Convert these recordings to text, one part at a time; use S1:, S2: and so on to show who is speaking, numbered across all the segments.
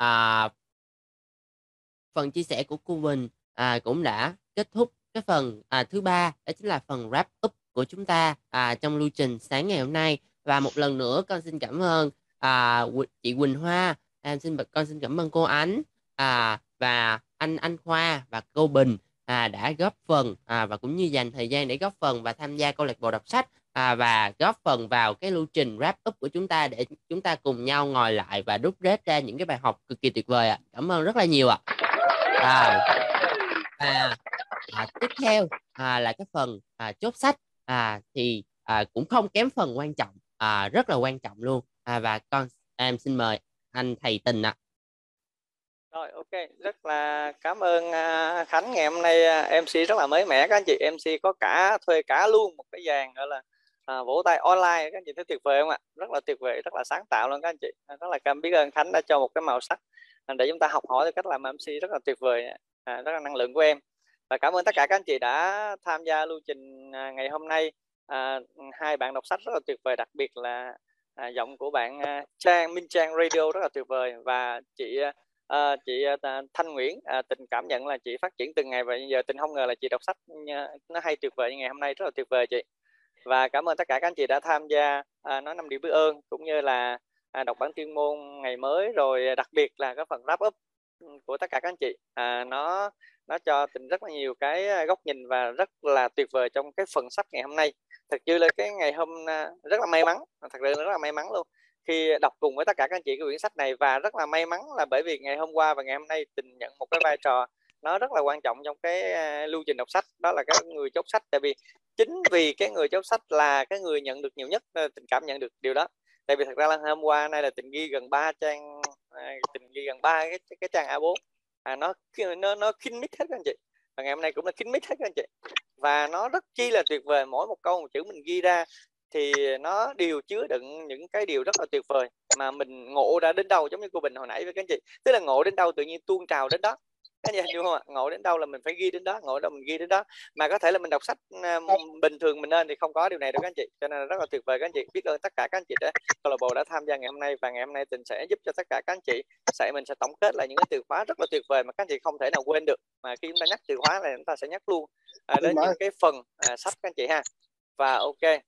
S1: à, phần chia sẻ của cô Bình à, cũng đã kết thúc cái phần à, thứ ba đó chính là phần wrap up của chúng ta à, trong lưu trình sáng ngày hôm nay. Và một lần nữa con xin cảm ơn à, chị Quỳnh Hoa. Em xin con xin cảm ơn cô Ánh à, và anh anh Khoa và cô Bình à, đã góp phần à, và cũng như dành thời gian để góp phần và tham gia câu lạc bộ đọc sách à, và góp phần vào cái lưu trình wrap up của chúng ta để chúng ta cùng nhau ngồi lại và rút rết ra những cái bài học cực kỳ tuyệt vời ạ. À. Cảm ơn rất là nhiều ạ. À. À, à, tiếp theo à, là cái phần à, chốt sách à, thì à, cũng không kém phần quan trọng à, rất là quan trọng luôn à, và con em xin mời anh thầy tình ạ. À.
S2: Rồi ok, rất là cảm ơn uh, Khánh ngày hôm nay à, uh, MC rất là mới mẻ các anh chị MC có cả thuê cả luôn một cái dàn gọi là à, vỗ tay online các anh chị thấy tuyệt vời không ạ? Rất là tuyệt vời, rất là sáng tạo luôn các anh chị. À, rất là cảm biết ơn Khánh đã cho một cái màu sắc à, để chúng ta học hỏi cách làm MC rất là tuyệt vời, à, rất là năng lượng của em. Và cảm ơn tất cả các anh chị đã tham gia lưu trình à, ngày hôm nay. à, hai bạn đọc sách rất là tuyệt vời, đặc biệt là à, giọng của bạn Trang Minh Trang Radio rất là tuyệt vời và chị à, chị à, Thanh Nguyễn à, tình cảm nhận là chị phát triển từng ngày và giờ tình không ngờ là chị đọc sách nó hay tuyệt vời như ngày hôm nay rất là tuyệt vời chị và cảm ơn tất cả các anh chị đã tham gia à, nói năm điều biết ơn cũng như là à, đọc bản chuyên môn ngày mới rồi đặc biệt là cái phần wrap up của tất cả các anh chị. À, nó nó cho tình rất là nhiều cái à, góc nhìn và rất là tuyệt vời trong cái phần sách ngày hôm nay. Thật sự là cái ngày hôm à, rất là may mắn thật sự là rất là may mắn luôn. Khi đọc cùng với tất cả các anh chị cái quyển sách này và rất là may mắn là bởi vì ngày hôm qua và ngày hôm nay tình nhận một cái vai trò nó rất là quan trọng trong cái à, lưu trình đọc sách đó là cái người chốt sách. Tại vì chính vì cái người chốt sách là cái người nhận được nhiều nhất tình cảm nhận được điều đó. Tại vì thật ra là hôm qua nay là tình ghi gần 3 trang à, tình ghi gần ba cái cái trang A4 à, nó nó nó kinh mít hết các anh chị. Và ngày hôm nay cũng là kinh mít hết các anh chị. Và nó rất chi là tuyệt vời. Mỗi một câu một chữ mình ghi ra thì nó đều chứa đựng những cái điều rất là tuyệt vời mà mình ngộ ra đến đâu giống như cô Bình hồi nãy với các anh chị. Tức là ngộ đến đâu tự nhiên tuôn trào đến đó cái gì hiểu không ạ? Ngộ đến đâu là mình phải ghi đến đó ngộ đâu mình ghi đến đó. Mà có thể là mình đọc sách uh, bình thường mình nên thì không có điều này đâu các anh chị. Cho nên là rất là tuyệt vời các anh chị. Biết ơn tất cả các anh chị đã câu lạc bộ đã tham gia ngày hôm nay và ngày hôm nay tình sẽ giúp cho tất cả các anh chị. Sẽ mình sẽ tổng kết lại những cái từ khóa rất là tuyệt vời mà các anh chị không thể nào quên được. Mà khi chúng ta nhắc từ khóa này chúng ta sẽ nhắc luôn à, đến những cái phần à, sách các anh chị ha. Và ok.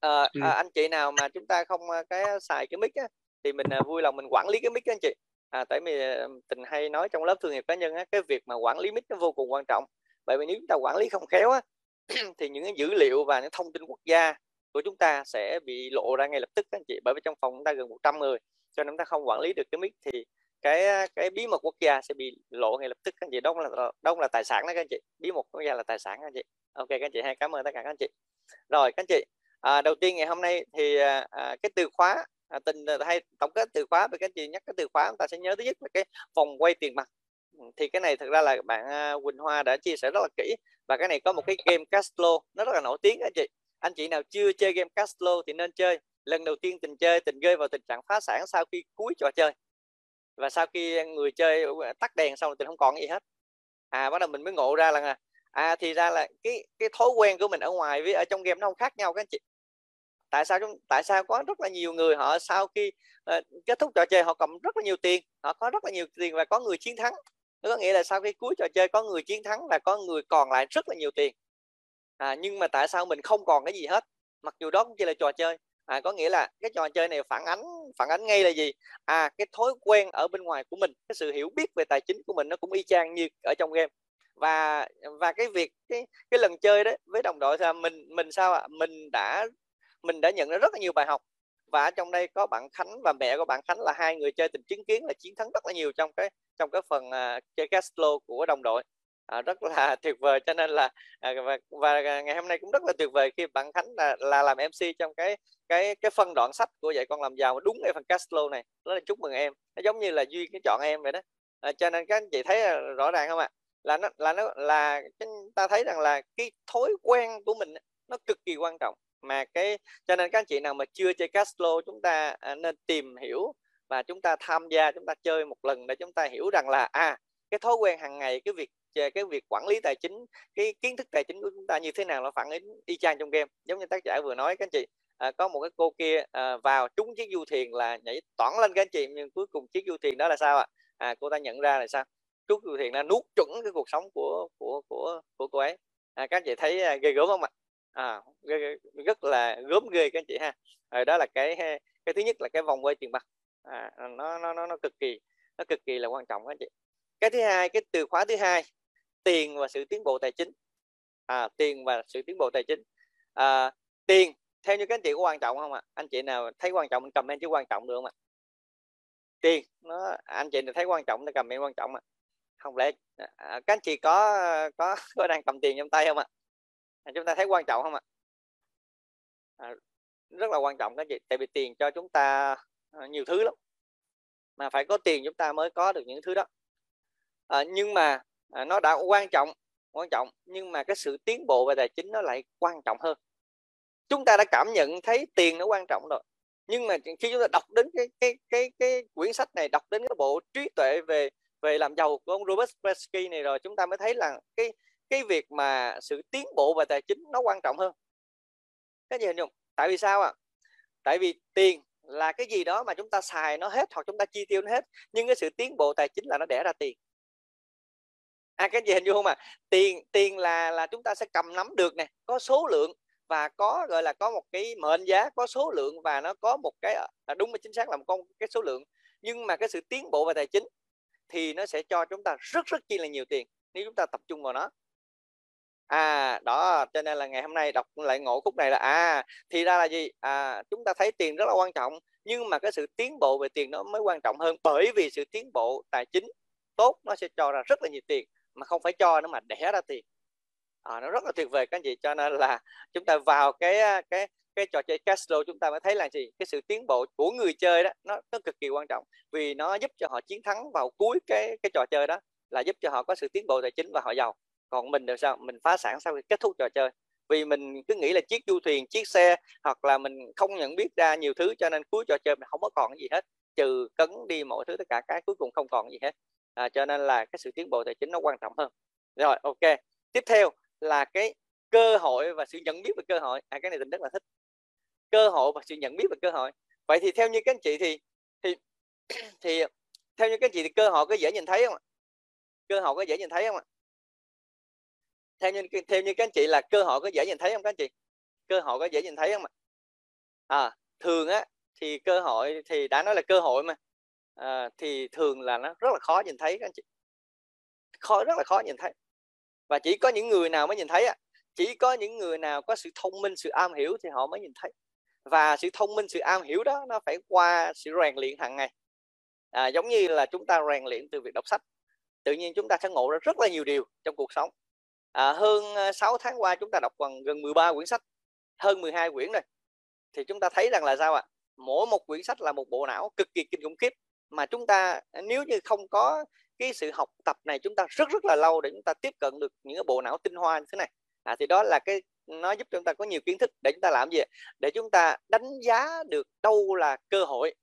S2: À, à, anh chị nào mà chúng ta không cái xài cái mic á, thì mình à, vui lòng mình quản lý cái mic anh chị à, tại vì ờ, tình hay nói trong lớp thương nghiệp cá nhân á, cái việc mà quản lý mic nó vô cùng quan trọng. Bởi vì nếu chúng ta quản lý không khéo á, thì những cái dữ liệu và những thông tin quốc gia của chúng ta sẽ bị lộ ra ngay lập tức các anh chị. Bởi vì trong phòng chúng ta gần 100 người cho nên chúng ta không quản lý được cái mic thì cái ờ, cái bí mật quốc gia sẽ bị lộ ngay lập tức các anh chị. Đó là ờ, đó là tài sản đó các anh chị. Bí mật quốc gia là tài sản các anh chị. Ok các anh chị hay cảm ơn tất cả các anh chị. Rồi các anh chị à, đầu tiên ngày hôm nay thì à cái từ khóa à, tình ờ, hay tổng kết từ khóa với các chị nhắc cái từ khóa chúng ta sẽ nhớ thứ nhất là cái vòng quay tiền mặt. Ừ, thì cái này thực ra là bạn à, Quỳnh Hoa đã chia sẻ rất là kỹ và cái này có một cái game Castlo nó rất là nổi tiếng anh chị. Anh chị nào chưa chơi game Castlo thì nên chơi. Lần đầu tiên tình chơi tình rơi vào tình trạng phá sản sau khi cuối trò chơi. Và sau khi người chơi ờ, tắt đèn xong thì không còn gì hết. À bắt đầu mình mới ngộ ra là à thì ra là cái cái thói quen của mình ở ngoài với ở trong game nó không khác nhau các anh chị tại sao chúng tại sao có rất là nhiều người họ sau khi uh, kết thúc trò chơi họ cầm rất là nhiều tiền họ có rất là nhiều tiền và có người chiến thắng. Có nghĩa là sau khi cuối trò chơi có người chiến thắng là có người còn lại rất là nhiều tiền. À, nhưng mà tại sao mình không còn cái gì hết? Mặc dù đó cũng chỉ là trò chơi. À, có nghĩa là cái trò chơi này phản ánh phản ánh ngay là gì? À cái thói quen ở bên ngoài của mình cái sự hiểu biết về tài chính của mình nó cũng y chang như ở trong game. Và và cái việc cái cái lần chơi đấy với đồng đội là mình mình sao ạ? Mình đã mình đã nhận ra rất là nhiều bài học. Và trong đây có bạn Khánh và mẹ của bạn Khánh là hai người chơi tình chứng kiến là chiến thắng rất là nhiều trong cái trong cái phần uh, chơi Castlo của đồng đội. À, rất là tuyệt vời cho nên là à, và, và ngày hôm nay cũng rất là tuyệt vời khi bạn Khánh là, là làm MC trong cái cái cái phân đoạn sách của dạy con làm giàu đúng cái phần Castlo này. Đó là chúc mừng em nó giống như là duy cái chọn em vậy đó. À, cho nên các anh chị thấy à, rõ ràng không ạ? Là nó là nó là ta thấy rằng là cái thói quen của mình nó cực kỳ quan trọng mà cái cho nên các anh chị nào mà chưa chơi Cashflow chúng ta à, nên tìm hiểu và chúng ta tham gia chúng ta chơi một lần để chúng ta hiểu rằng là à cái thói quen hàng ngày cái việc cái việc quản lý tài chính cái kiến thức tài chính của chúng ta như thế nào nó phản ứng y chang trong game. Giống như tác giả vừa nói các anh chị à, có một cái cô kia à, vào trúng chiếc du thuyền là nhảy toản lên các anh chị nhưng cuối cùng chiếc du thuyền đó là sao ạ? À? à, cô ta nhận ra là sao? Chiếc du thuyền là nuốt chuẩn cái cuộc sống của của của của cô ấy. À, các anh chị thấy à, ghê gớm không ạ? à, À, rất là gớm ghê các anh chị ha. À, đó là cái cái thứ nhất là cái vòng quay tiền mặt. À, nó nó nó nó cực kỳ nó cực kỳ là quan trọng các anh chị. Cái thứ hai cái từ khóa thứ hai tiền và sự tiến bộ tài chính. À, tiền và sự tiến bộ tài chính. À, tiền theo như các anh chị có quan trọng không ạ? Anh chị nào thấy quan trọng mình comment chứ quan trọng được không ạ? Tiền nó anh chị nào thấy quan trọng thì comment quan trọng ạ. Không lẽ à, các anh chị có có có đang cầm tiền trong tay không ạ? à, chúng ta thấy quan trọng không ạ? À, rất là quan trọng các chị tại vì tiền cho chúng ta à, nhiều thứ lắm. Mà phải có tiền chúng ta mới có được những thứ đó. À, nhưng mà à, nó đã quan trọng quan trọng nhưng mà cái sự tiến bộ về tài chính nó lại quan trọng hơn. Chúng ta đã cảm nhận thấy tiền nó quan trọng rồi nhưng mà khi chúng ta đọc đến cái cái cái cái quyển sách này đọc đến cái bộ trí tuệ về về làm giàu của ông Robert Kiyosaki này rồi chúng ta mới thấy là cái cái việc mà sự tiến bộ về tài chính nó quan trọng hơn. Cái gì hình dung? Tại vì sao ạ? À? tại vì tiền là cái gì đó mà chúng ta xài nó hết hoặc chúng ta chi tiêu nó hết, nhưng cái sự tiến bộ tài chính là nó đẻ ra tiền. À cái gì hình dung không ạ? À? tiền tiền là là chúng ta sẽ cầm nắm được nè, có số lượng và có, gọi là, có một cái mệnh giá, có số lượng và nó có một cái là đúng và chính xác là một con, cái số lượng. Nhưng mà cái sự tiến bộ về tài chính thì nó sẽ cho chúng ta rất rất chi là nhiều tiền nếu chúng ta tập trung vào nó à đó cho nên là ngày hôm nay đọc lại ngộ khúc này là à thì ra là gì? À chúng ta thấy tiền rất là quan trọng nhưng mà cái sự tiến bộ về tiền nó mới quan trọng hơn bởi vì sự tiến bộ tài chính tốt nó sẽ cho ra rất là nhiều tiền mà không phải cho nó mà đẻ ra tiền. À, nó rất là tuyệt vời các anh chị cho nên là chúng ta vào cái cái cái trò chơi casino chúng ta mới thấy là gì? Cái sự tiến bộ của người chơi đó nó nó cực kỳ quan trọng vì nó giúp cho họ chiến thắng vào cuối cái cái trò chơi đó là giúp cho họ có sự tiến bộ tài chính và họ giàu còn mình được sao? Mình phá sản sau khi kết thúc trò chơi. Vì mình cứ nghĩ là chiếc du thuyền chiếc xe hoặc là mình không nhận biết ra nhiều thứ cho nên cuối trò chơi mình không có còn gì hết. Trừ cấn đi mọi thứ tất cả cái cuối cùng không còn gì hết. À, cho nên là cái sự tiến bộ tài chính nó quan trọng hơn. Rồi ok. Tiếp theo là cái cơ hội và sự nhận biết về cơ hội. À cái này mình rất là thích. Cơ hội và sự nhận biết về cơ hội. Vậy thì theo như các anh chị thì thì thì theo như các anh chị thì cơ hội có dễ nhìn thấy không ạ? Cơ hội có dễ nhìn thấy không ạ? Theo như theo như các anh chị là cơ hội có dễ nhìn thấy không các anh chị? Cơ hội có dễ nhìn thấy không ạ? À thường á thì cơ hội thì đã nói là cơ hội mà. À, thì thường là nó rất là khó nhìn thấy các anh chị. Khó rất là khó nhìn thấy. Và chỉ có những người nào mới nhìn thấy á. Chỉ có những người nào có sự thông minh sự am hiểu thì họ mới nhìn thấy. Và sự thông minh sự am hiểu đó nó phải qua sự rèn luyện hàng ngày. À, giống như là chúng ta rèn luyện từ việc đọc sách. Tự nhiên chúng ta sẽ ngộ ra rất là nhiều điều trong cuộc sống à, hơn ờ, 6 tháng qua chúng ta đọc gần gần 13 quyển sách hơn 12 quyển rồi. Thì chúng ta thấy rằng là sao ạ? Mỗi một quyển sách là một bộ não cực kỳ kinh khủng khiếp mà chúng ta ờ, nếu như không có cái sự học tập này chúng ta rất rất là lâu để chúng ta tiếp cận được những cái bộ não tinh hoa như thế này. À, thì đó là cái nó giúp chúng ta có nhiều kiến thức để chúng ta làm gì để chúng ta đánh giá được đâu là cơ hội.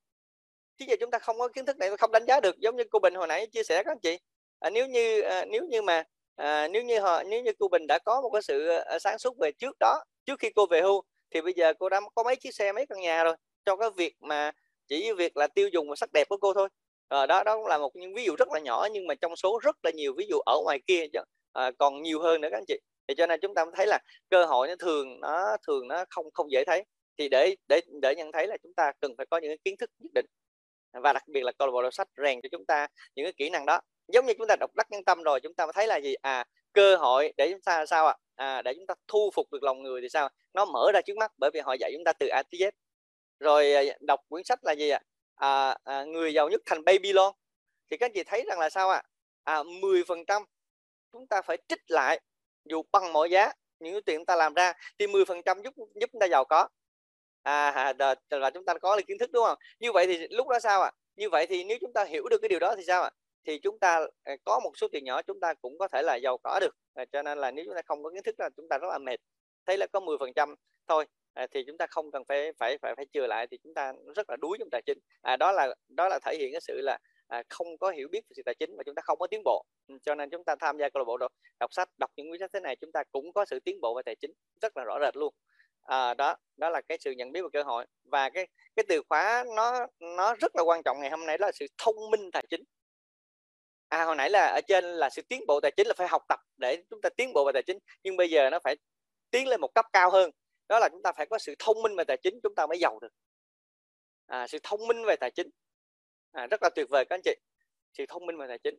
S2: Chứ giờ chúng ta không có kiến thức này không đánh giá được giống như cô Bình hồi nãy chia sẻ các anh chị. À, nếu như à, nếu như mà à, nếu như họ nếu như cô Bình đã có một cái sự ờ, sáng suốt về trước đó trước khi cô về hưu thì bây giờ cô đã có mấy chiếc xe mấy căn nhà rồi. Cho cái việc mà chỉ việc là tiêu dùng và sắc đẹp của cô thôi. À, đó đó cũng là một những ví dụ rất là nhỏ nhưng mà trong số rất là nhiều ví dụ ở ngoài kia à, còn nhiều hơn nữa các anh chị. Thì cho nên chúng ta thấy là cơ hội nó thường nó thường nó không không dễ thấy. Thì để để để nhận thấy là chúng ta cần phải có những kiến thức nhất định. Và đặc biệt là câu lạc bộ đọc sách rèn cho chúng ta những cái kỹ năng đó giống như chúng ta đọc đắc nhân tâm rồi chúng ta thấy là gì à cơ hội để chúng ta sao ạ à? à, để chúng ta thu phục được lòng người thì sao nó mở ra trước mắt bởi vì họ dạy chúng ta từ A tới Z rồi đọc quyển sách là gì ạ à, à, người giàu nhất thành Babylon thì các anh chị thấy rằng là sao ạ à? à, 10 phần trăm chúng ta phải trích lại dù bằng mọi giá những tiền chúng ta làm ra thì 10 phần trăm giúp giúp chúng ta giàu có à là chúng ta có được kiến thức đúng không như vậy thì lúc đó sao ạ à? như vậy thì nếu chúng ta hiểu được cái điều đó thì sao ạ à? Thì chúng ta à, có một số tiền nhỏ chúng ta cũng có thể là giàu có được. À, cho nên là nếu chúng ta không có kiến thức là chúng ta rất là mệt. Thấy là có 10 phần trăm thôi à, thì chúng ta không cần phải phải phải phải chừa lại thì chúng ta rất là đuối trong tài chính. À, đó là đó là thể hiện cái sự là à, không có hiểu biết về sự tài chính và chúng ta không có tiến bộ. Ừ, cho nên chúng ta tham gia câu lạc bộ đọc, đọc sách đọc những quyển sách thế này chúng ta cũng có sự tiến bộ về tài chính rất là rõ rệt luôn. À, đó đó là cái sự nhận biết và cơ hội. Và cái cái từ khóa nó nó rất là quan trọng ngày hôm nay đó là sự thông minh tài chính à hồi nãy là ở trên là sự tiến bộ tài chính là phải học tập để chúng ta tiến bộ về tài chính nhưng bây giờ nó phải tiến lên một cấp cao hơn. Đó là chúng ta phải có sự thông minh về tài chính chúng ta mới giàu được. À, sự thông minh về tài chính. À, rất là tuyệt vời các anh chị. Sự thông minh về tài chính.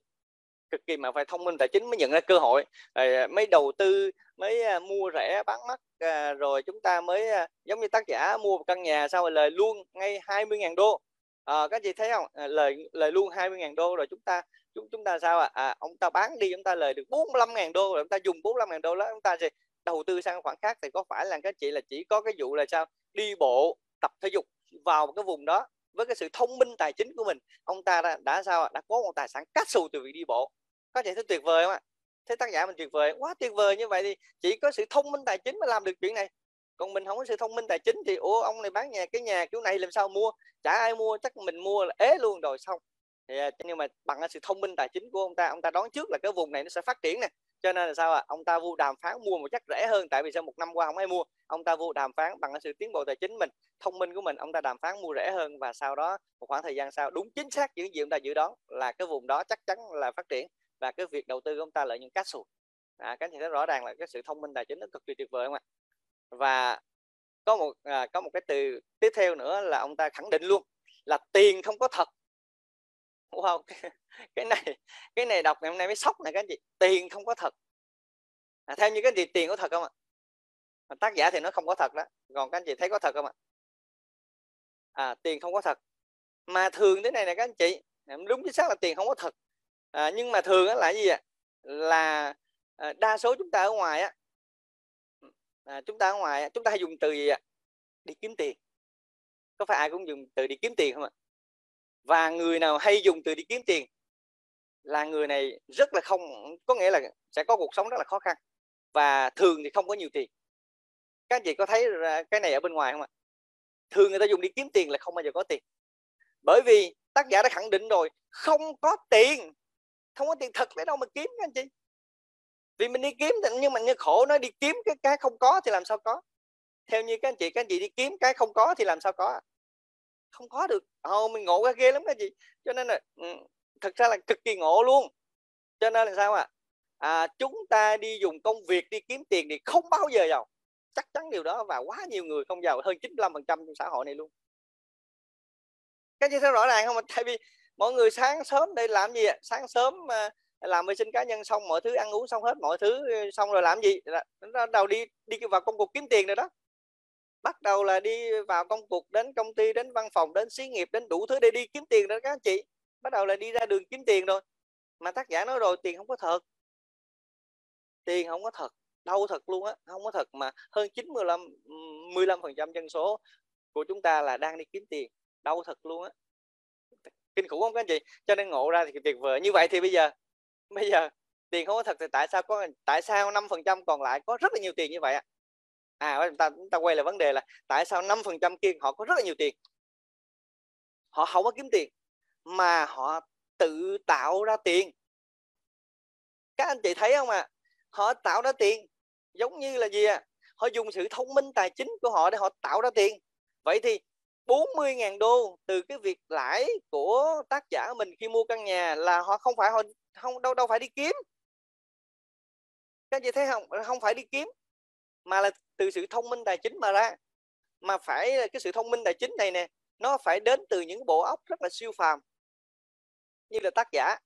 S2: Cực kỳ mà phải thông minh tài chính mới nhận ra cơ hội. Rồi à, mới đầu tư mới à, mua rẻ bán mắc à, rồi chúng ta mới giống như tác giả mua một căn nhà sau rồi lời luôn ngay 20.000 đô à, các chị thấy không? À, lời lời luôn 20.000 đô rồi chúng ta chúng chúng ta sao ạ? À? à, ông ta bán đi chúng ta lời được 45.000 đô rồi chúng ta dùng 45.000 đô đó chúng ta sẽ đầu tư sang khoản khác thì có phải là các chị là chỉ có cái vụ là sao? Đi bộ tập thể dục vào cái vùng đó với cái sự thông minh tài chính của mình. Ông ta đã, đã sao đã có một tài sản cát xù từ việc đi bộ. Có thể thấy tuyệt vời không ạ? Thế tác giả mình tuyệt vời quá tuyệt vời. Như vậy thì chỉ có sự thông minh tài chính mới làm được chuyện này còn mình không có sự thông minh tài chính thì ủa ông này bán nhà cái nhà kiểu này làm sao mua? Chả ai mua chắc mình mua là ế luôn rồi xong. Thì, à, nhưng mà bằng sự thông minh tài chính của ông ta ông ta đoán trước là cái vùng này nó sẽ phát triển nè. Cho nên là sao ạ? À? ông ta vô đàm phán mua một chắc rẻ hơn tại vì sao một năm qua không ai mua? Ông ta vô đàm phán bằng sự tiến bộ tài chính mình thông minh của mình ông ta đàm phán mua rẻ hơn và sau đó một khoảng thời gian sau đúng chính xác những gì ông ta dự đoán là cái vùng đó chắc chắn là phát triển và cái việc đầu tư của ông ta lợi những cát sụt. À, cái thì thấy rõ ràng là cái sự thông minh tài chính nó cực kỳ tuyệt vời không ạ? Và có một à, có một cái từ tiếp theo nữa là ông ta khẳng định luôn là tiền không có thật. Wow cái này cái này đọc ngày hôm nay mới sốc này các anh chị. Tiền không có thật. À, theo như cái gì tiền có thật không ạ? À, tác giả thì nó không có thật đó. Còn các anh chị thấy có thật không ạ? À tiền không có thật. Mà thường thế này này các anh chị. À, đúng chính xác là tiền không có thật. À, nhưng mà thường là gì ạ? Là à, đa số chúng ta ở ngoài á à, chúng ta ở ngoài chúng ta hay dùng từ gì ạ? Đi kiếm tiền. Có phải ai cũng dùng từ đi kiếm tiền không ạ? Và người nào hay dùng từ đi kiếm tiền là người này rất là không có nghĩa là sẽ có cuộc sống rất là khó khăn. Và thường thì không có nhiều tiền. Các anh chị có thấy cái này ở bên ngoài không ạ? Thường người ta dùng đi kiếm tiền là không bao giờ có tiền. Bởi vì tác giả đã khẳng định rồi không có tiền. Không có tiền thật lấy đâu mà kiếm các anh chị vì mình đi kiếm nhưng mà như khổ nó đi kiếm cái cái không có thì làm sao có? Theo như các anh chị các anh chị đi kiếm cái không có thì làm sao có? Không có được. Ồ mình ngộ ra ghê lắm các chị. Cho nên là ừ, thật ra là cực kỳ ngộ luôn. Cho nên là sao ạ? À? à, chúng ta đi dùng công việc đi kiếm tiền thì không bao giờ giàu. Chắc chắn điều đó và quá nhiều người không giàu hơn 95% trong xã hội này luôn. Cái gì thấy rõ ràng không tại vì mọi người sáng sớm đây làm gì ạ? Sáng sớm à, làm vệ sinh cá nhân xong, mọi thứ ăn uống xong hết, mọi thứ ờ, xong rồi làm gì? Bắt đầu đi đi vào công cuộc kiếm tiền rồi đó. Bắt đầu là đi vào công cuộc đến công ty, đến văn phòng, đến xí nghiệp, đến đủ thứ để đi kiếm tiền đó các anh chị. Bắt đầu là đi ra đường kiếm tiền rồi. Mà tác giả nói rồi, tiền không có thật. Tiền không có thật, đâu thật luôn á, không có thật mà hơn 95 15 phần trăm dân số của chúng ta là đang đi kiếm tiền, đâu thật luôn á. Kinh khủng không các anh chị? Cho nên ngộ ra thì tuyệt vời như vậy thì bây giờ bây giờ, tiền không có thật thì tại sao có, tại sao năm phần trăm còn lại có rất là nhiều tiền như vậy ạ? À chúng ta chúng ta quay lại vấn đề là tại sao năm phần trăm kia họ có rất là nhiều tiền? Họ không có kiếm tiền, mà họ tự tạo ra tiền. Các anh chị thấy không ạ? À? họ tạo ra tiền, giống như là gì à họ dùng sự thông minh tài chính của họ để họ tạo ra tiền. Vậy thì 40.000 đô từ cái việc lãi của tác giả mình khi mua căn nhà là họ không phải họ không đâu đâu phải đi kiếm. Các chị thấy không? Không phải đi kiếm mà là từ sự thông minh tài chính mà ra. Mà phải cái sự thông minh tài chính này nè nó phải đến từ những bộ óc rất là siêu phàm. Như là tác giả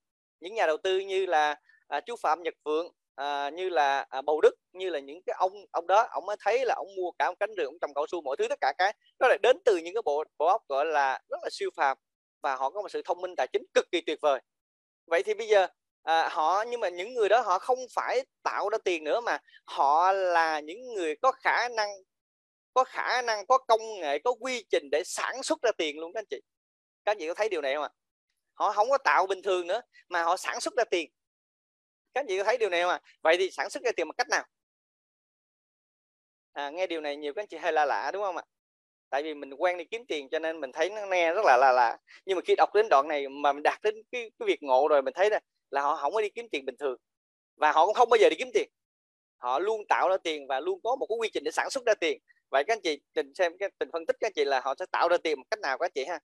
S2: những nhà đầu tư như là à, chú phạm nhật vượng à, như là à, bầu đức như là những cái ông ông đó ông mới thấy là ông mua cả một cánh rừng ông trồng cao su mọi thứ tất cả cái đó là đến từ những cái bộ bộ óc gọi là rất là siêu phàm. Và họ có một sự thông minh tài chính cực kỳ tuyệt vời vậy thì bây giờ à, họ nhưng mà những người đó họ không phải tạo ra tiền nữa mà họ là những người có khả năng có khả năng có công nghệ có quy trình để sản xuất ra tiền luôn các anh chị. Các anh chị có thấy điều này không ạ? Họ không có tạo bình thường nữa mà họ sản xuất ra tiền. Các anh chị có thấy điều này không ạ? Vậy thì sản xuất ra tiền bằng cách nào? À, nghe điều này nhiều các anh chị hơi lạ lạ đúng không ạ? Tại vì mình quen đi kiếm tiền cho nên mình thấy nó nghe rất là là là. Nhưng mà khi đọc đến đoạn này mà mình đạt đến cái, cái việc ngộ rồi mình thấy là, là họ không có đi kiếm tiền bình thường. Và họ cũng không bao giờ đi kiếm tiền. Họ luôn tạo ra tiền và luôn có một cái quy trình để sản xuất ra tiền. Vậy các anh chị tình xem cái tình phân tích các anh chị là họ sẽ tạo ra tiền một cách nào các anh chị ha?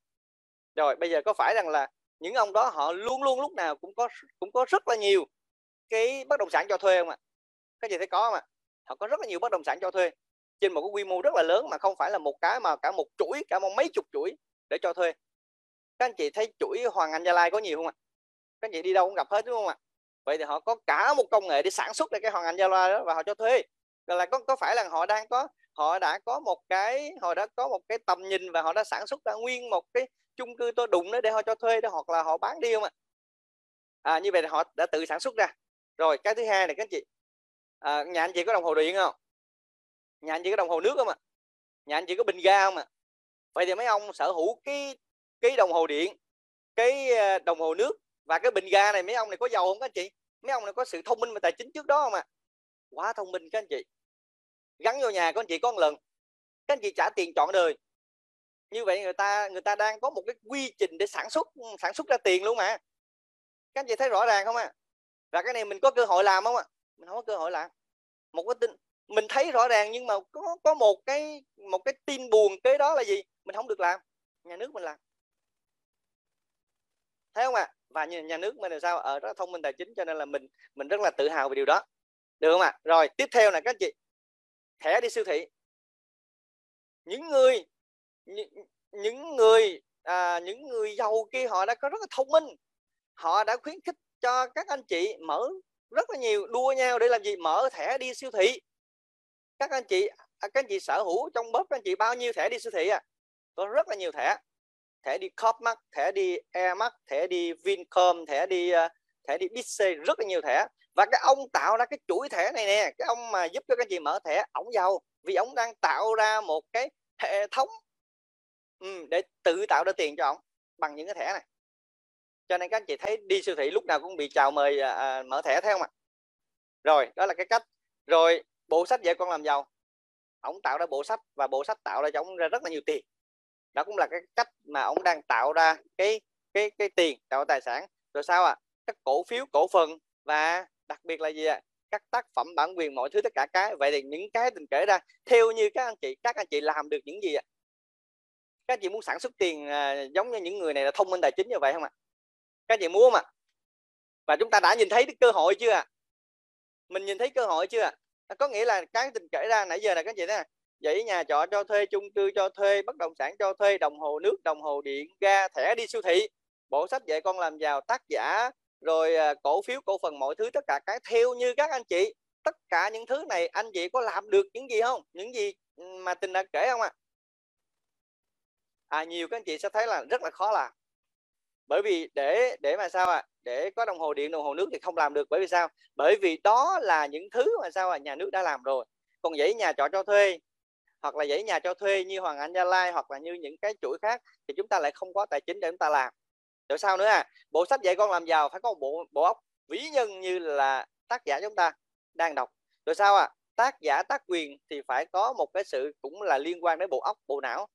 S2: Rồi bây giờ có phải rằng là những ông đó họ luôn luôn lúc nào cũng có cũng có rất là nhiều cái bất động sản cho thuê không ạ? Các chị thấy có không ạ? Họ có rất là nhiều bất động sản cho thuê trên một cái quy mô rất là lớn mà không phải là một cái mà cả một chuỗi cả một mấy chục chuỗi để cho thuê. Các anh chị thấy chuỗi Hoàng Anh Gia Lai có nhiều không ạ? Các anh chị đi đâu cũng gặp hết đúng không ạ? Vậy thì họ có cả một công nghệ để sản xuất ra cái Hoàng Anh Gia Lai đó và họ cho thuê. Rồi là có có phải là họ đang có họ đã có một cái họ đã có một cái tầm nhìn và họ đã sản xuất ra nguyên một cái chung cư tôi đụng đó để họ cho thuê đó hoặc là họ bán đi không ạ? À, như vậy là họ đã tự sản xuất ra. Rồi cái thứ hai này các anh chị à, nhà anh chị có đồng hồ điện không? Nhà anh chỉ có đồng hồ nước không ạ nhà anh chỉ có bình ga không ạ vậy thì mấy ông sở hữu cái cái đồng hồ điện, cái ờ, đồng hồ nước và cái bình ga này, mấy ông này có giàu không các anh chị? Mấy ông này có sự thông minh về tài chính trước đó không ạ quá thông minh các anh chị. Gắn vô nhà các anh chị có một lần, các anh chị trả tiền chọn đời. Như vậy người ta người ta đang có một cái quy trình để sản xuất sản xuất ra tiền luôn mà. Các anh chị thấy rõ ràng không ạ à? và cái này mình có cơ hội làm không ạ à? mình không có cơ hội làm. Một cái tin mình thấy rõ ràng nhưng mà có có một cái một cái tin buồn cái đó là gì? Mình không được làm nhà nước mình làm. Thấy không ạ? À? và nhà, nhà nước mình là sao? Ở rất thông minh tài chính cho nên là mình mình rất là tự hào về điều đó. Được không ạ? À? rồi tiếp theo là các anh chị. Thẻ đi siêu thị. Những người những, những người à, những người giàu kia họ đã có rất là thông minh. Họ đã khuyến khích cho các anh chị mở rất là nhiều đua nhau để làm gì? Mở thẻ đi siêu thị các anh chị à, các anh chị sở hữu trong bóp các anh chị bao nhiêu thẻ đi siêu thị à? Có rất là nhiều thẻ. Thẻ đi Copmark thẻ đi Airmark thẻ đi Vincom thẻ đi à, thẻ đi Bixi rất là nhiều thẻ. Và cái ông tạo ra cái chuỗi thẻ này nè cái ông mà giúp cho các anh chị mở thẻ ổng giàu. Vì ông đang tạo ra một cái hệ thống ừ, để tự tạo ra tiền cho ông bằng những cái thẻ này. Cho nên các anh chị thấy đi siêu thị lúc nào cũng bị chào mời à, à mở thẻ thấy không ạ? Rồi đó là cái cách. Rồi bộ sách dạy con làm giàu ông tạo ra bộ sách và bộ sách tạo ra cho ông ra rất là nhiều tiền đó cũng là cái cách mà ông đang tạo ra cái cái cái tiền tạo tài sản rồi sao ạ à? các cổ phiếu cổ phần và đặc biệt là gì ạ à? các tác phẩm bản quyền mọi thứ tất cả cái vậy thì những cái tình kể ra theo như các anh chị các anh chị làm được những gì ạ à? các anh chị muốn sản xuất tiền à, giống như những người này là thông minh tài chính như vậy không ạ à? các anh chị muốn không ạ à? và chúng ta đã nhìn thấy cái cơ hội chưa ạ à? mình nhìn thấy cơ hội chưa ạ à? Ờ, có nghĩa là cái tình kể ra nãy giờ là các chị thấy vậy nhà trọ cho thuê, chung cư cho thuê, bất động sản cho thuê, đồng hồ nước, đồng hồ điện, ga, thẻ đi siêu thị. Bộ sách dạy con làm giàu, tác giả, rồi ờ, cổ phiếu, cổ phần, mọi thứ, tất cả cái theo như các anh chị. Tất cả những thứ này anh chị có làm được những gì không? Những gì ừ, mà tình đã kể không ạ? À? à nhiều các anh chị sẽ thấy là rất là khó làm bởi vì để để mà sao ạ? À? để có đồng hồ điện, đồng hồ nước thì không làm được. Bởi vì sao? Bởi vì đó là những thứ mà sao à? nhà nước đã làm rồi. Còn dãy nhà trọ cho thuê, hoặc là dãy nhà cho thuê như Hoàng Anh Gia Lai, hoặc là như những cái chuỗi khác, thì chúng ta lại không có tài chính để chúng ta làm. Rồi sao nữa à? Bộ sách dạy con làm giàu phải có một bộ bộ óc vĩ nhân như là tác giả chúng ta đang đọc. Rồi sao à tác giả, tác quyền thì phải có một cái sự cũng là liên quan đến bộ óc, bộ não.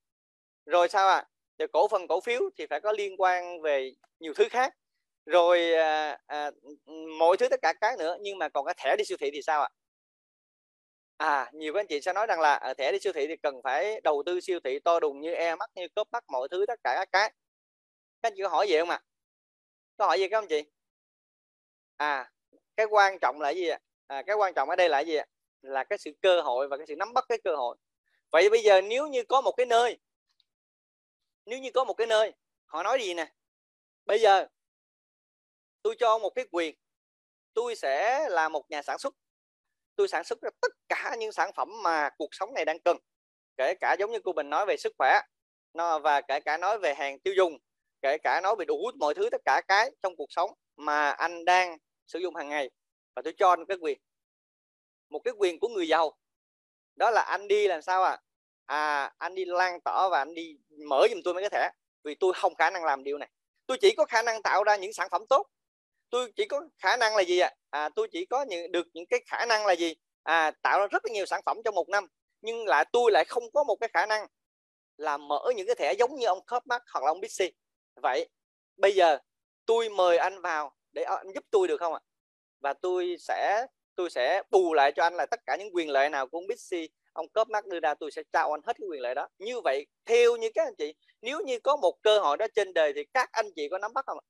S2: Rồi sao à rồi cổ phần cổ phiếu thì phải có liên quan về nhiều thứ khác. Rồi à, à, mọi thứ tất cả các nữa nhưng mà còn cái thẻ đi siêu thị thì sao ạ? À nhiều các anh chị sẽ nói rằng là ở thẻ đi siêu thị thì cần phải đầu tư siêu thị to đùng như e mắt như cốp mắt mọi thứ tất cả các cái. Các anh chị có hỏi gì không ạ? Có hỏi gì các anh chị? À cái quan trọng là gì ạ? À, cái quan trọng ở đây là gì ạ? Là cái sự cơ hội và cái sự nắm bắt cái cơ hội. Vậy bây giờ nếu như có một cái nơi nếu như có một cái nơi, họ nói gì nè? Bây giờ, tôi cho một cái quyền, tôi sẽ là một nhà sản xuất. Tôi sản xuất ra tất cả những sản phẩm mà cuộc sống này đang cần, kể cả giống như cô Bình nói về sức khỏe, nó, và kể cả nói về hàng tiêu dùng, kể cả nói về đủ mọi thứ, tất cả cái trong cuộc sống mà anh đang sử dụng hàng ngày. Và tôi cho anh cái quyền, một cái quyền của người giàu. Đó là anh đi làm sao à à anh đi lan tỏ và anh đi mở giùm tôi mấy cái thẻ vì tôi không khả năng làm điều này. Tôi chỉ có khả năng tạo ra những sản phẩm tốt. Tôi chỉ có khả năng là gì ạ? À? à, tôi chỉ có những, được những cái khả năng là gì? À, tạo ra rất là nhiều sản phẩm trong một năm nhưng lại tôi lại không có một cái khả năng là mở những cái thẻ giống như ông Copmark hoặc là ông Bixi. Vậy bây giờ tôi mời anh vào để anh giúp tôi được không ạ? Và tôi sẽ tôi sẽ bù lại cho anh là tất cả những quyền lợi nào của ông Bixi ông cóp mắt đưa ra tôi sẽ trao anh hết cái quyền lợi đó. Như vậy theo như các anh chị nếu như có một cơ hội đó trên đời thì các anh chị có nắm bắt không ạ?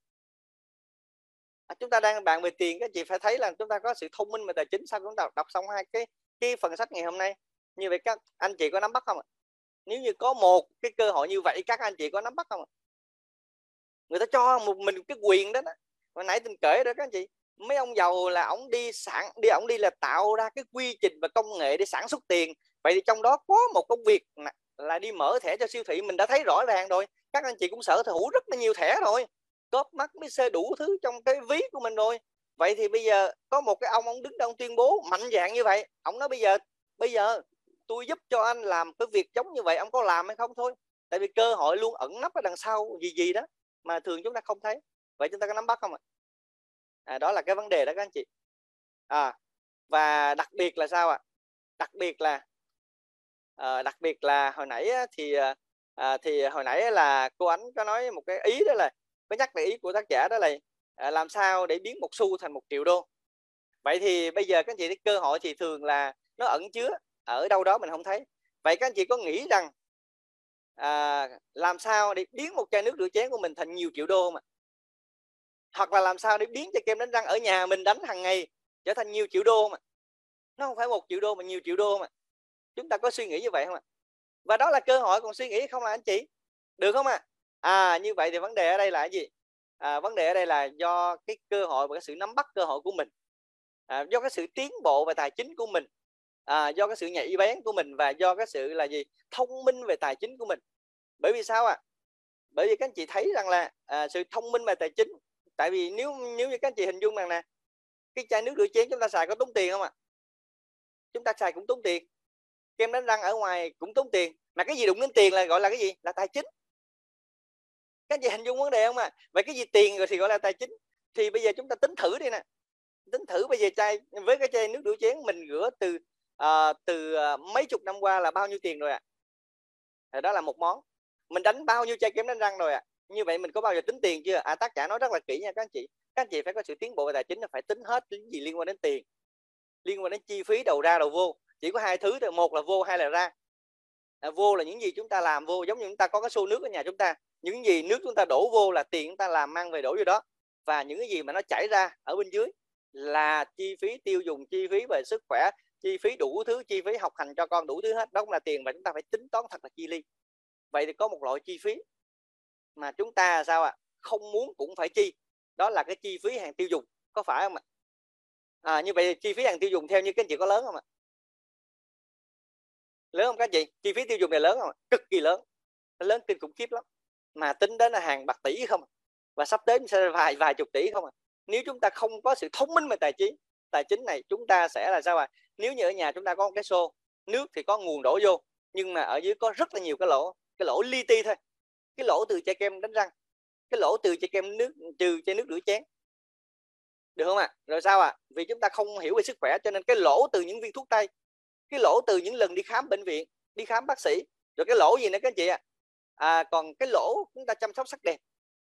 S2: À, chúng ta đang bàn về tiền các anh chị phải thấy là chúng ta có sự thông minh về tài chính. Sau chúng ta đọc xong hai cái cái phần sách ngày hôm nay như vậy các anh chị có nắm bắt không ạ? Nếu như có một cái cơ hội như vậy các anh chị có nắm bắt không ạ? Người ta cho một mình cái quyền đó, đó. hồi nãy tình kể đó các anh chị mấy ông giàu là ông đi sản đi ông đi là tạo ra cái quy trình và công nghệ để sản xuất tiền vậy thì trong đó có một công việc là đi mở thẻ cho siêu thị mình đã thấy rõ ràng rồi. Các anh chị cũng sở hữu rất là nhiều thẻ rồi. Cóp mắt mới xê đủ thứ trong cái ví của mình rồi. Vậy thì bây giờ có một cái ông ông đứng đâu tuyên bố mạnh dạng như vậy. Ông nói bây giờ bây giờ tôi giúp cho anh làm cái việc giống như vậy ông có làm hay không thôi. Tại vì cơ hội luôn ẩn nấp ở đằng sau gì gì đó mà thường chúng ta không thấy. Vậy chúng ta có nắm bắt không ạ? À, đó là cái vấn đề đó các anh chị. À, và đặc biệt là sao ạ? Đặc biệt là à, đặc biệt là hồi nãy thì ờ, à, thì hồi nãy là cô ánh có nói một cái ý đó là có nhắc lại ý của tác giả đó là à, làm sao để biến một xu thành một triệu đô. Vậy thì bây giờ các anh chị thấy cơ hội thì thường là nó ẩn chứa ở đâu đó mình không thấy. Vậy các anh chị có nghĩ rằng à, làm sao để biến một chai nước rửa chén của mình thành nhiều triệu đô mà hoặc là làm sao để biến cho kem đánh răng ở nhà mình đánh hàng ngày trở thành nhiều triệu đô mà nó không phải một triệu đô mà nhiều triệu đô mà chúng ta có suy nghĩ như vậy không ạ? Và đó là cơ hội còn suy nghĩ không là anh chị? Được không ạ? À? à như vậy thì vấn đề ở đây là cái gì? À, vấn đề ở đây là do cái cơ hội và cái sự nắm bắt cơ hội của mình. À, do cái sự tiến bộ về tài chính của mình. À, do cái sự nhạy bén của mình và do cái sự là gì? Thông minh về tài chính của mình. Bởi vì sao ạ? À? bởi vì các anh chị thấy rằng là à, sự thông minh về tài chính tại vì nếu nếu như các anh chị hình dung rằng nè cái chai nước rửa chén chúng ta xài có tốn tiền không ạ? Chúng ta xài cũng tốn tiền kem đánh răng ở ngoài cũng tốn tiền. Mà cái gì đụng đến tiền là gọi là cái gì? Là tài chính. Các anh chị hình dung vấn đề không ạ à? vậy cái gì tiền rồi thì gọi là tài chính. Thì bây giờ chúng ta tính thử đi nè. Tính thử bây giờ chai với cái chai nước rửa chén mình rửa từ uh, từ ờ, mấy chục năm qua là bao nhiêu tiền rồi ạ? À? đó là một món. Mình đánh bao nhiêu chai kem đánh răng rồi ạ? À? như vậy mình có bao giờ tính tiền chưa? À tác giả nói rất là kỹ nha các anh chị. Các anh chị phải có sự tiến bộ về tài chính là phải tính hết những gì liên quan đến tiền liên quan đến chi phí đầu ra đầu vô chỉ có hai thứ thôi một là vô hai là ra. À, vô là những gì chúng ta làm vô giống như chúng ta có cái xô nước ở nhà chúng ta. Những gì nước chúng ta đổ vô là tiền chúng ta làm mang về đổ vô đó. Và những cái gì mà nó chảy ra ở bên dưới là chi phí tiêu dùng chi phí về sức khỏe chi phí đủ thứ chi phí học hành cho con đủ thứ hết. Đó cũng là tiền và chúng ta phải tính toán thật là chi ly. Vậy thì có một loại chi phí mà chúng ta sao ạ? À? không muốn cũng phải chi. Đó là cái chi phí hàng tiêu dùng. Có phải không ạ? À, như vậy chi phí hàng tiêu dùng theo như các anh chị có lớn không ạ? Lớn không các chị? Chi phí tiêu dùng này lớn không cực kỳ lớn. Nó lớn kinh khủng khiếp lắm. Mà tính đến là hàng bạc tỷ không và sắp đến sẽ vài vài chục tỷ không à nếu chúng ta không có sự thông minh về tài chính tài chính này chúng ta sẽ là sao à? nếu như ở nhà chúng ta có một cái xô, nước thì có nguồn đổ vô, nhưng mà ở dưới có rất là nhiều cái lỗ cái lỗ li ti thôi. Cái lỗ từ chai kem đánh răng, cái lỗ từ chai kem nước trừ chai nước rửa chén. Được không ạ? À? rồi sao ạ? À? vì chúng ta không hiểu về sức khỏe cho nên cái lỗ từ những viên thuốc tây cái lỗ từ những lần đi khám bệnh viện đi khám bác sĩ. Rồi cái lỗ gì nữa các anh chị ạ? À? à, còn cái lỗ chúng ta chăm sóc sắc đẹp.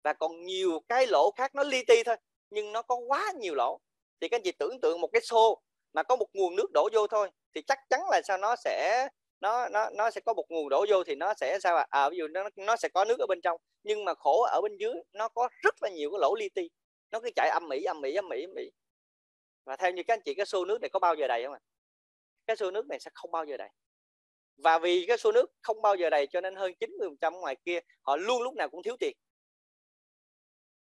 S2: Và còn nhiều cái lỗ khác nó li ti thôi nhưng nó có quá nhiều lỗ. Thì các anh chị tưởng tượng một cái xô mà có một nguồn nước đổ vô thôi thì chắc chắn là sao nó sẽ nó nó nó sẽ có một nguồn đổ vô thì nó sẽ sao à, à ví dụ nó nó sẽ có nước ở bên trong nhưng mà khổ ở bên dưới nó có rất là nhiều cái lỗ li ti. Nó cứ chạy âm mỹ âm mỹ âm mỹ âm mỹ và theo như các anh chị cái xô nước này có bao giờ đầy không ạ? Cái xô nước này sẽ không bao giờ đầy và vì cái xô nước không bao giờ đầy cho nên hơn 90 phần trăm ngoài kia họ luôn lúc nào cũng thiếu tiền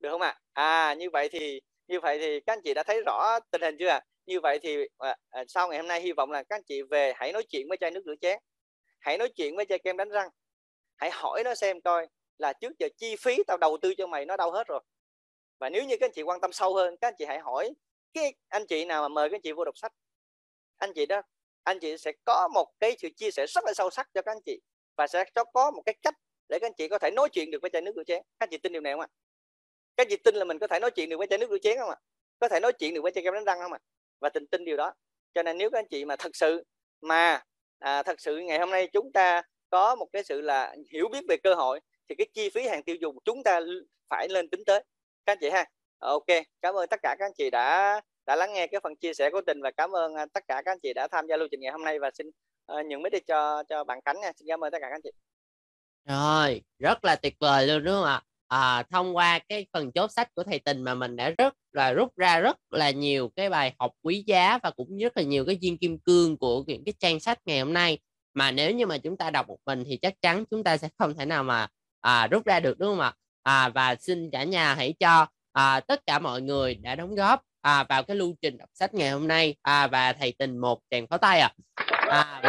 S2: được không ạ à? à như vậy thì như vậy thì các anh chị đã thấy rõ tình hình chưa ạ à? như vậy thì à, à, sau ngày hôm nay hy vọng là các anh chị về hãy nói chuyện với chai nước rửa chén hãy nói chuyện với chai kem đánh răng hãy hỏi nó xem coi là trước giờ chi phí tao đầu tư cho mày nó đâu hết rồi và nếu như các anh chị quan tâm sâu hơn các anh chị hãy hỏi cái anh chị nào mà mời các anh chị vô đọc sách anh chị đó anh chị sẽ có một cái sự chia sẻ rất là sâu sắc cho các anh chị và sẽ có một cái cách để các anh chị có thể nói chuyện được với chai nước rửa chén. Các anh chị tin điều này không ạ? Các anh chị tin là mình có thể nói chuyện được với chai nước rửa chén không ạ? Có thể nói chuyện được với chai kem đánh răng không ạ? Và tình tin điều đó. Cho nên nếu các anh chị mà thật sự mà à, thật sự ngày hôm nay chúng ta có một cái sự là hiểu biết về cơ hội thì cái chi phí hàng tiêu dùng chúng ta phải lên tính tới. Các anh chị ha? Ok cảm ơn tất cả các anh chị đã đã lắng nghe cái phần chia sẻ của tình và cảm ơn à, tất cả các anh chị đã tham gia lưu trình ngày hôm nay và xin ờ, uh, những mic đi cho cho bạn Khánh nha. Xin cảm ơn tất cả các anh chị.
S1: Rồi rất là tuyệt vời luôn đúng không ạ? À, thông qua cái phần chốt sách của thầy Tình mà mình đã rất là rút ra rất là nhiều cái bài học quý giá và cũng rất là nhiều cái viên kim cương của những cái trang sách ngày hôm nay. Mà nếu như mà chúng ta đọc một mình thì chắc chắn chúng ta sẽ không thể nào mà à, rút ra được đúng không ạ? À, và xin cả nhà hãy cho à, tất cả mọi người đã đóng góp à, vào cái lưu trình đọc sách ngày hôm nay à, và thầy tình một tràng pháo tay ạ à. à,